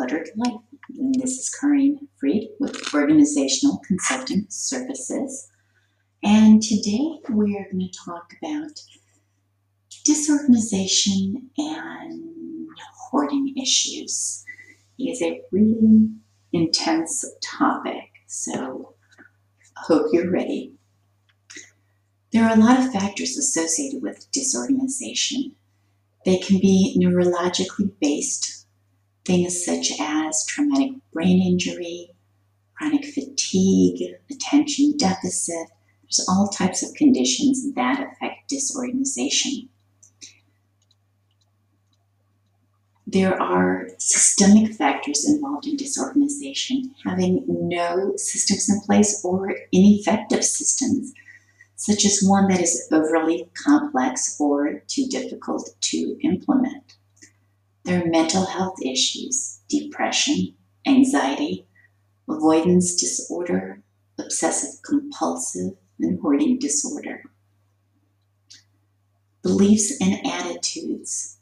Life. This is Corinne Freed with Organizational Consulting Services. And today we are going to talk about disorganization and hoarding issues. It is a really intense topic, so I hope you're ready. There are a lot of factors associated with disorganization. They can be neurologically based, things such as traumatic brain injury, chronic fatigue, attention deficit. There's all types of conditions that affect disorganization. There are systemic factors involved in disorganization, having no systems in place or ineffective systems such as one that is overly complex or too difficult to implement. There are mental health issues, depression, anxiety, avoidance disorder, obsessive compulsive, and hoarding disorder. Beliefs and attitudes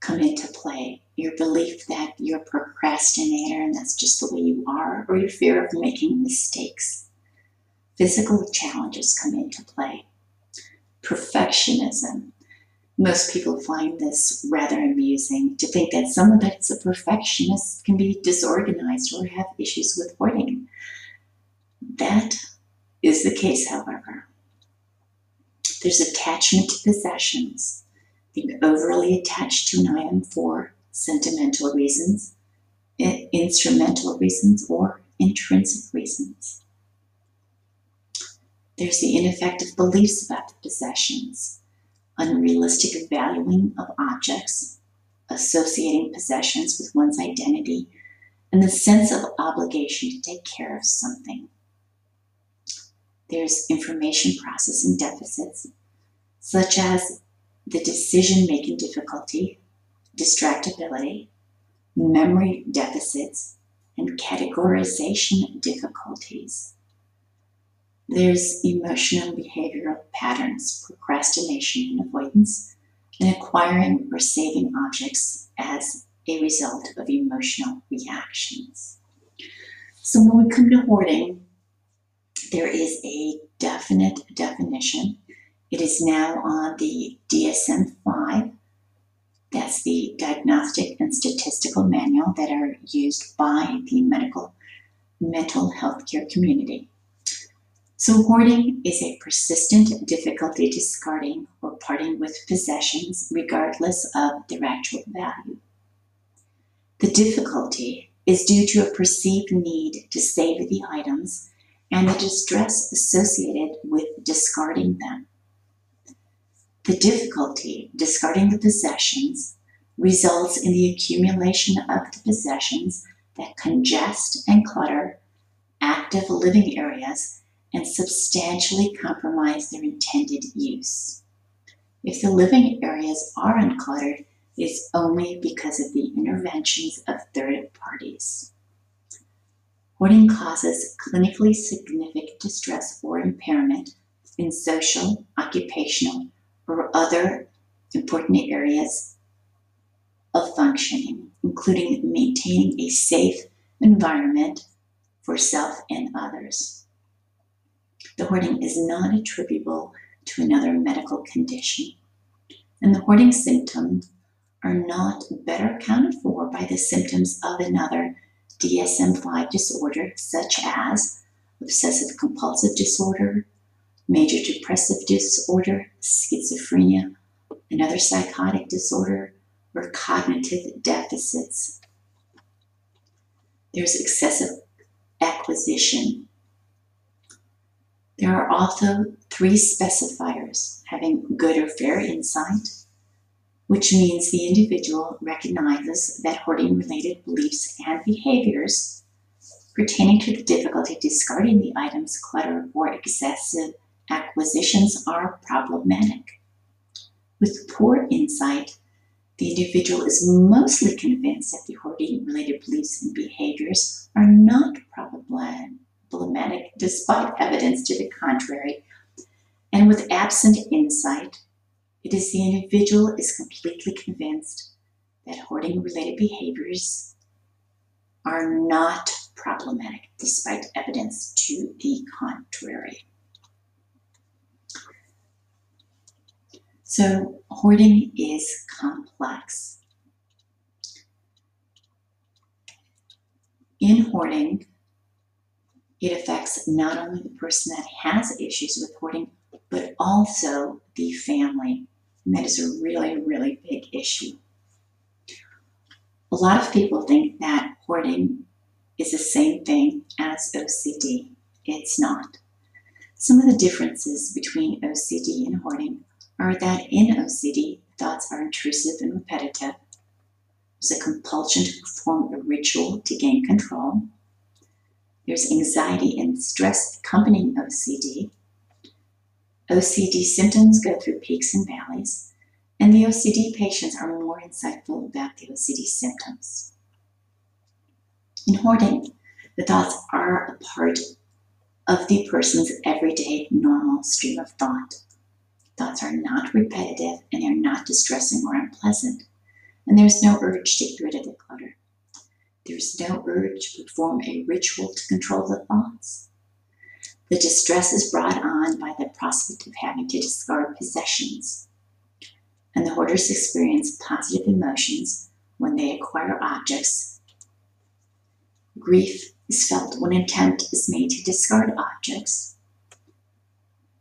come into play. Your belief that you're a procrastinator and that's just the way you are, or your fear of making mistakes physical challenges come into play. Perfectionism. Most people find this rather amusing to think that someone that's a perfectionist can be disorganized or have issues with hoarding. That is the case, however. There's attachment to possessions, being overly attached to an item for sentimental reasons, eh, instrumental reasons, or intrinsic reasons. There's the ineffective beliefs about the possessions, unrealistic valuing of objects, associating possessions with one's identity, and the sense of obligation to take care of something. There's information processing deficits, such as the decision making difficulty, distractibility, memory deficits, and categorization difficulties. There's emotional and behavioral patterns, procrastination and avoidance, and acquiring or saving objects as a result of emotional reactions. So when we come to hoarding, there is a definite definition. It is now on the DSM 5. That's the Diagnostic and Statistical Manual that are used by the medical mental health care community. So, hoarding is a persistent difficulty discarding or parting with possessions regardless of their actual value. The difficulty is due to a perceived need to save the items and the distress associated with discarding them. The difficulty discarding the possessions results in the accumulation of the possessions that congest and clutter active living areas and substantially compromise their intended use. If the living areas are uncluttered, it is only because of the interventions of third parties. Hoarding causes clinically significant distress or impairment in social, occupational, or other important areas of functioning, including maintaining a safe environment for self and others the hoarding is not attributable to another medical condition. And the hoarding symptoms are not better accounted for by the symptoms of another DSM 5 disorder, such as obsessive compulsive disorder, major depressive disorder, schizophrenia, another psychotic disorder, or cognitive deficits. There's excessive acquisition there are also three specifiers having good or fair insight, which means the individual recognizes that hoarding related beliefs and behaviors pertaining to the difficulty discarding the items, clutter, or excessive acquisitions are problematic. With poor insight, the individual is mostly convinced that the hoarding related beliefs and behaviors are not problematic problematic despite evidence to the contrary. And with absent insight, it is the individual is completely convinced that hoarding related behaviors are not problematic despite evidence to the contrary. So, hoarding is complex. In hoarding, it affects not only the person that has issues with hoarding, but also the family. And that is a really, really big issue. A lot of people think that hoarding is the same thing as OCD. It's not. Some of the differences between OCD and hoarding are that in OCD, thoughts are intrusive and repetitive. There's a compulsion to perform a ritual to gain control. There's anxiety and stress accompanying OCD. OCD symptoms go through peaks and valleys, and the OCD patients are more insightful about the OCD symptoms. In hoarding, the thoughts are a part of the person's everyday normal stream of thought. Thoughts are not repetitive and they're not distressing or unpleasant, and there's no urge to get rid of the clutter. There's no urge to perform a ritual to control the thoughts. The distress is brought on by the prospect of having to discard possessions, and the hoarders experience positive emotions when they acquire objects. Grief is felt when attempt is made to discard objects.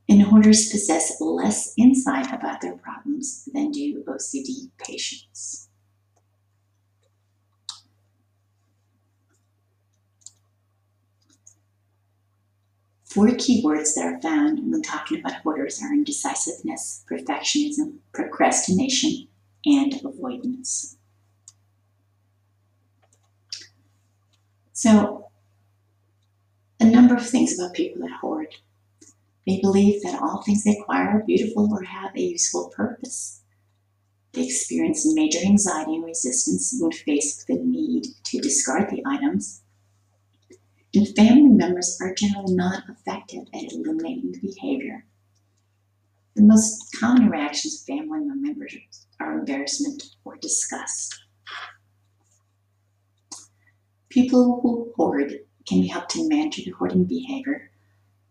And hoarders possess less insight about their problems than do OCD patients. Four keywords that are found when talking about hoarders are indecisiveness, perfectionism, procrastination, and avoidance. So, a number of things about people that hoard. They believe that all things they acquire are beautiful or have a useful purpose. They experience major anxiety and resistance when faced with the need to discard the items and family members are generally not effective at eliminating the behavior. The most common reactions of family members are embarrassment or disgust. People who hoard can be helped to manage the hoarding behavior,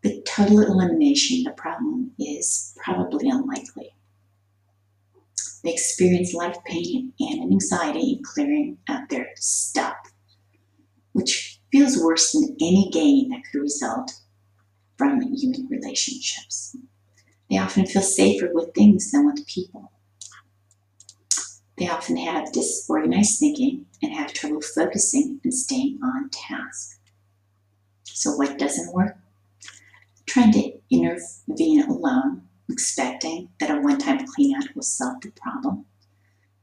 but total elimination of the problem is probably unlikely. They experience life pain and anxiety in clearing out their stuff, which feels worse than any gain that could result from human relationships. They often feel safer with things than with people. They often have disorganized thinking and have trouble focusing and staying on task. So, what doesn't work? Trying to intervene alone, expecting that a one time cleanout will solve the problem.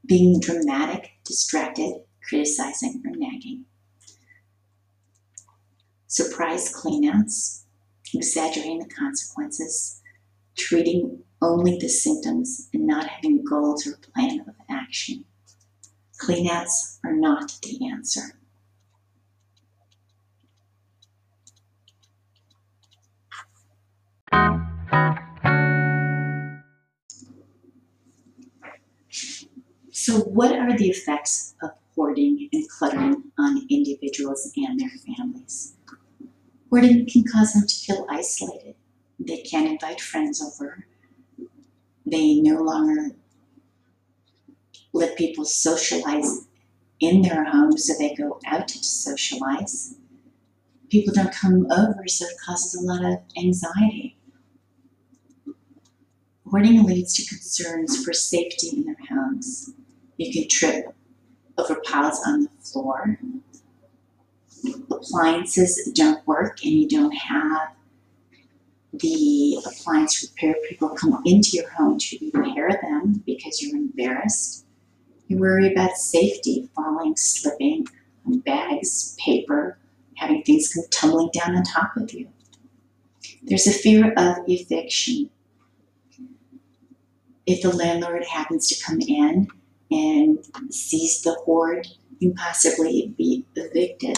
Being dramatic, distracted, criticizing, or nagging surprise cleanouts, exaggerating the consequences, treating only the symptoms, and not having goals or plan of action. Cleanouts are not the answer. So, what are the effects of hoarding and cluttering on individuals and their families? Hoarding can cause them to feel isolated. They can't invite friends over. They no longer let people socialize in their homes, so they go out to socialize. People don't come over, so it causes a lot of anxiety. Hoarding leads to concerns for safety in their homes. You can trip over piles on the floor appliances don't work and you don't have the appliance repair people come into your home to repair them because you're embarrassed. You worry about safety, falling, slipping on bags, paper, having things come tumbling down on top of you. There's a fear of eviction. If the landlord happens to come in and sees the hoard, you possibly be evicted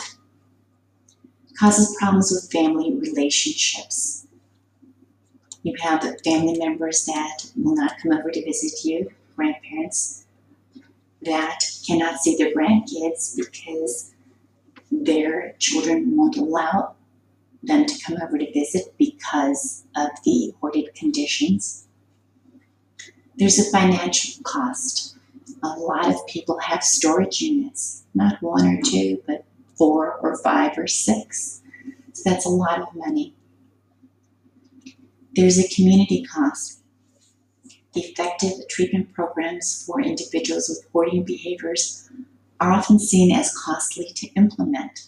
causes problems with family relationships. You have family members that will not come over to visit you, grandparents. that cannot see their grandkids because their children won't allow them to come over to visit because of the hoarded conditions. There's a financial cost. A lot of people have storage units, not one or two, but four or five or six. So that's a lot of money. There's a community cost. Effective treatment programs for individuals with hoarding behaviors are often seen as costly to implement.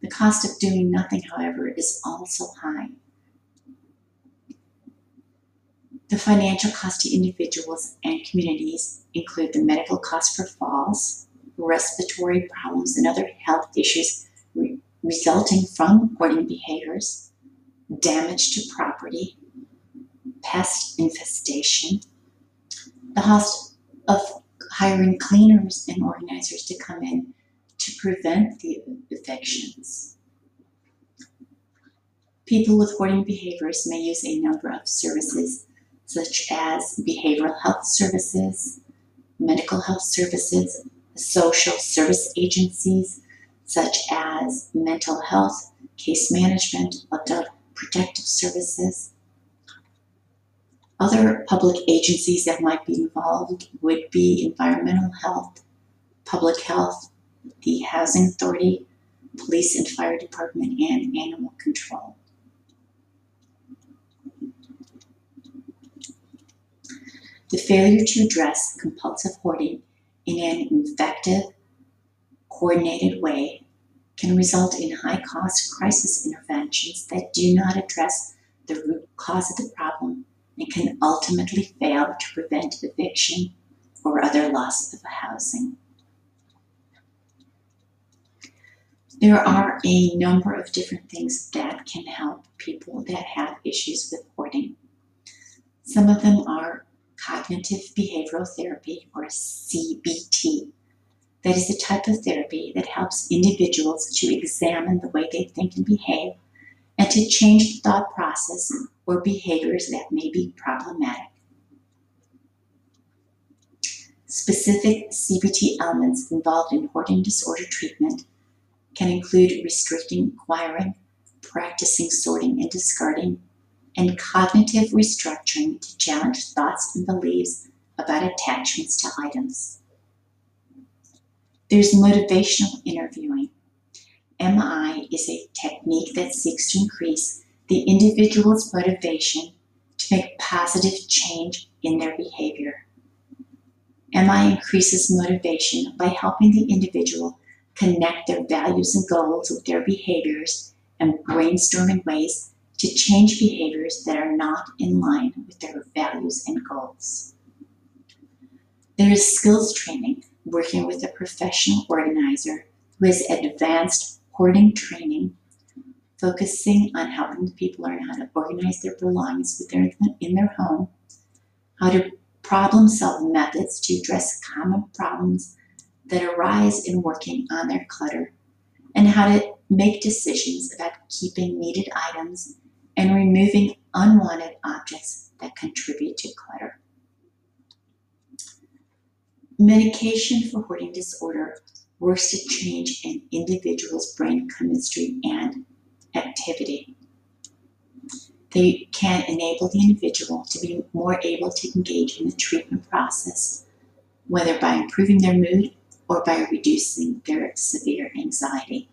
The cost of doing nothing, however, is also high. The financial cost to individuals and communities include the medical cost for falls, respiratory problems, and other health issues re- resulting from hoarding behaviors, damage to property, pest infestation, the cost of hiring cleaners and organizers to come in to prevent the evictions. People with hoarding behaviors may use a number of services, such as behavioral health services, medical health services, social service agencies, such as mental health, case management, adult protective services. Other public agencies that might be involved would be environmental health, public health, the Housing Authority, Police and Fire Department, and Animal Control. The failure to address compulsive hoarding in an effective, coordinated way can result in high cost crisis interventions that do not address the root cause of the problem and can ultimately fail to prevent eviction or other loss of housing. There are a number of different things that can help people that have issues with hoarding. Some of them are cognitive behavioral therapy or CBT. That is a type of therapy that helps individuals to examine the way they think and behave and to change the thought process or behaviors that may be problematic. Specific CBT elements involved in hoarding disorder treatment can include restricting acquiring, practicing sorting and discarding, and cognitive restructuring to challenge thoughts and beliefs about attachments to items. There's motivational interviewing. MI is a technique that seeks to increase the individual's motivation to make positive change in their behavior. MI increases motivation by helping the individual connect their values and goals with their behaviors, and brainstorming ways to change behaviors that are not in line with their values and goals. There is skills training, working with a professional organizer who has advanced hoarding training, focusing on helping people learn how to organize their belongings within in their home, how to problem solve methods to address common problems that arise in working on their clutter and how to make decisions about keeping needed items and removing unwanted objects that contribute to clutter. Medication for hoarding disorder works to change an individual's brain chemistry and activity. They can enable the individual to be more able to engage in the treatment process, whether by improving their mood or by reducing their severe anxiety.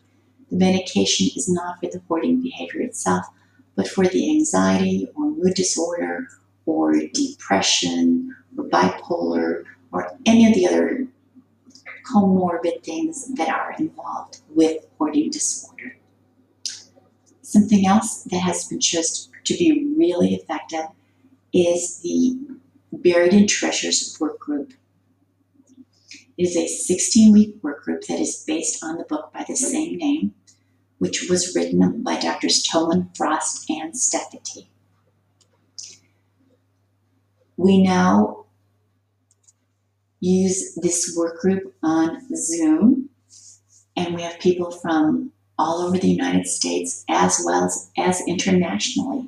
The medication is not for the hoarding behavior itself, but for the anxiety or mood disorder or depression or bipolar or any of the other comorbid things that are involved with hoarding disorder. Something else that has been shown to be really effective is the Buried in Treasures work group. It is a 16 week work group that is based on the book by the same name, which was written by Drs. Tolin, Frost, and Steketee. We now use this work group on Zoom, and we have people from all over the United States as well as, as internationally.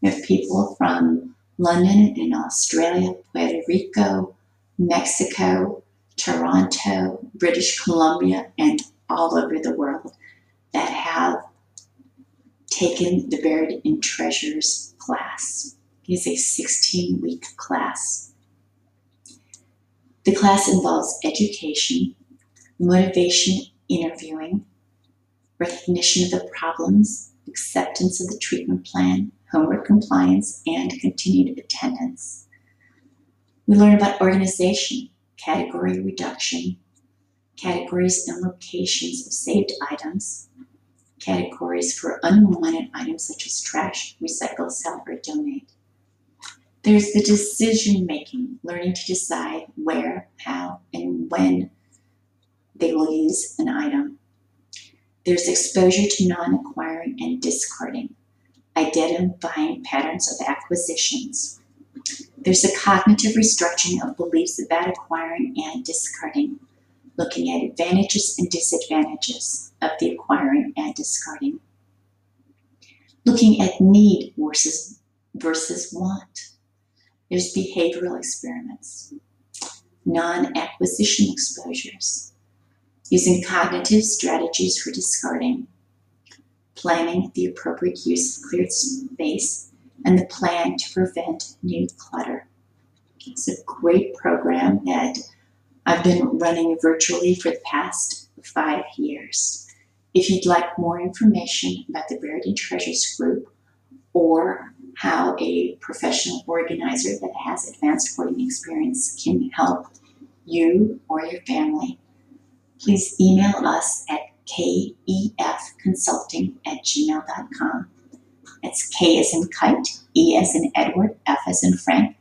We have people from London and Australia, Puerto Rico, Mexico, Toronto, British Columbia, and all over the world that have taken the Buried in Treasures class. It is a 16 week class. The class involves education, motivation interviewing, recognition of the problems, acceptance of the treatment plan, homework compliance, and continued attendance. We learn about organization, category reduction, categories and locations of saved items, categories for unwanted items such as trash, recycle, sell, or donate. There's the decision making, learning to decide where, how, and when they will use an item. There's exposure to non acquiring and discarding, identifying patterns of acquisitions. There's a cognitive restructuring of beliefs about acquiring and discarding, looking at advantages and disadvantages of the acquiring and discarding. Looking at need versus, versus want. There's behavioral experiments, non acquisition exposures, using cognitive strategies for discarding, planning the appropriate use of cleared space, and the plan to prevent new clutter. It's a great program that I've been running virtually for the past five years. If you'd like more information about the in Treasures group or how a professional organizer that has advanced hoarding experience can help you or your family, please email us at kefconsulting at gmail.com. It's K as in kite, E as in Edward, F as in Frank,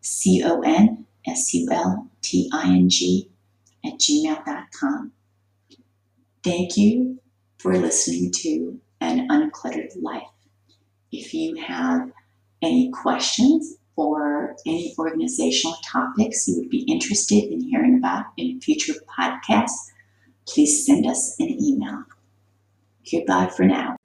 C O N S U L T I N G at gmail.com. Thank you for listening to An Uncluttered Life. If you have any questions or any organizational topics you would be interested in hearing about in future podcasts, please send us an email. Goodbye for now.